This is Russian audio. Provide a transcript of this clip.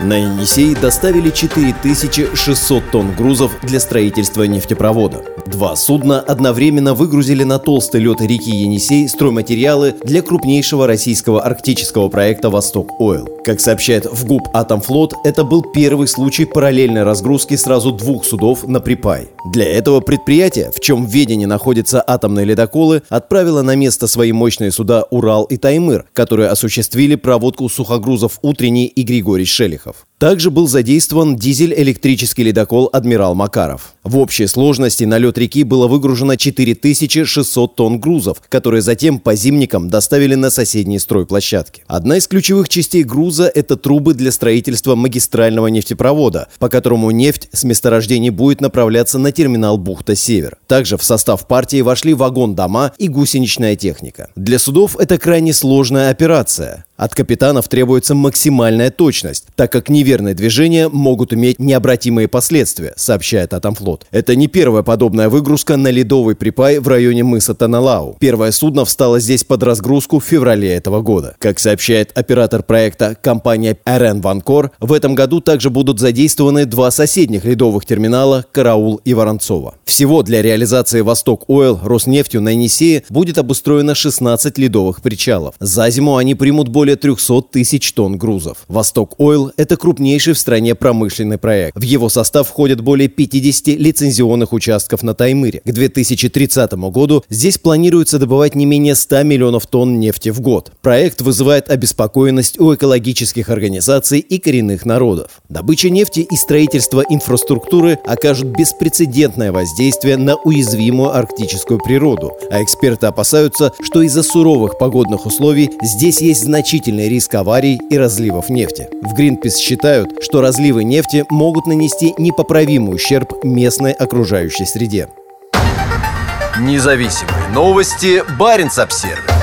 на Енисей доставили 4600 тонн грузов для строительства нефтепровода. Два судна одновременно выгрузили на толстый лед реки Енисей стройматериалы для крупнейшего российского арктического проекта «Восток Ойл». Как сообщает в ГУП «Атомфлот», это был первый случай параллельной разгрузки сразу двух судов на припай. Для этого предприятие, в чем в ведении находятся атомные ледоколы, отправило на место свои мощные суда «Урал» и «Таймыр», которые осуществили проводку сухогрузов «Утренний» и Григорий Шелихов. Харьков. Также был задействован дизель-электрический ледокол «Адмирал Макаров». В общей сложности на лед реки было выгружено 4600 тонн грузов, которые затем по зимникам доставили на соседние стройплощадки. Одна из ключевых частей груза – это трубы для строительства магистрального нефтепровода, по которому нефть с месторождений будет направляться на терминал «Бухта-Север». Также в состав партии вошли вагон-дома и гусеничная техника. Для судов это крайне сложная операция. От капитанов требуется максимальная точность, так как неверные движения могут иметь необратимые последствия, сообщает Атомфлот. Это не первая подобная выгрузка на ледовый припай в районе мыса Таналау. Первое судно встало здесь под разгрузку в феврале этого года. Как сообщает оператор проекта компания РН Ванкор, в этом году также будут задействованы два соседних ледовых терминала «Караул» и «Воронцова». Всего для реализации «Восток Ойл» Роснефтью на Енисее будет обустроено 16 ледовых причалов. За зиму они примут более более 300 тысяч тонн грузов. «Восток Ойл» — это крупнейший в стране промышленный проект. В его состав входят более 50 лицензионных участков на Таймыре. К 2030 году здесь планируется добывать не менее 100 миллионов тонн нефти в год. Проект вызывает обеспокоенность у экологических организаций и коренных народов. Добыча нефти и строительство инфраструктуры окажут беспрецедентное воздействие на уязвимую арктическую природу, а эксперты опасаются, что из-за суровых погодных условий здесь есть значительный риск аварий и разливов нефти. В Greenpeace считают, что разливы нефти могут нанести непоправимый ущерб местной окружающей среде. Независимые новости. Барин обсервис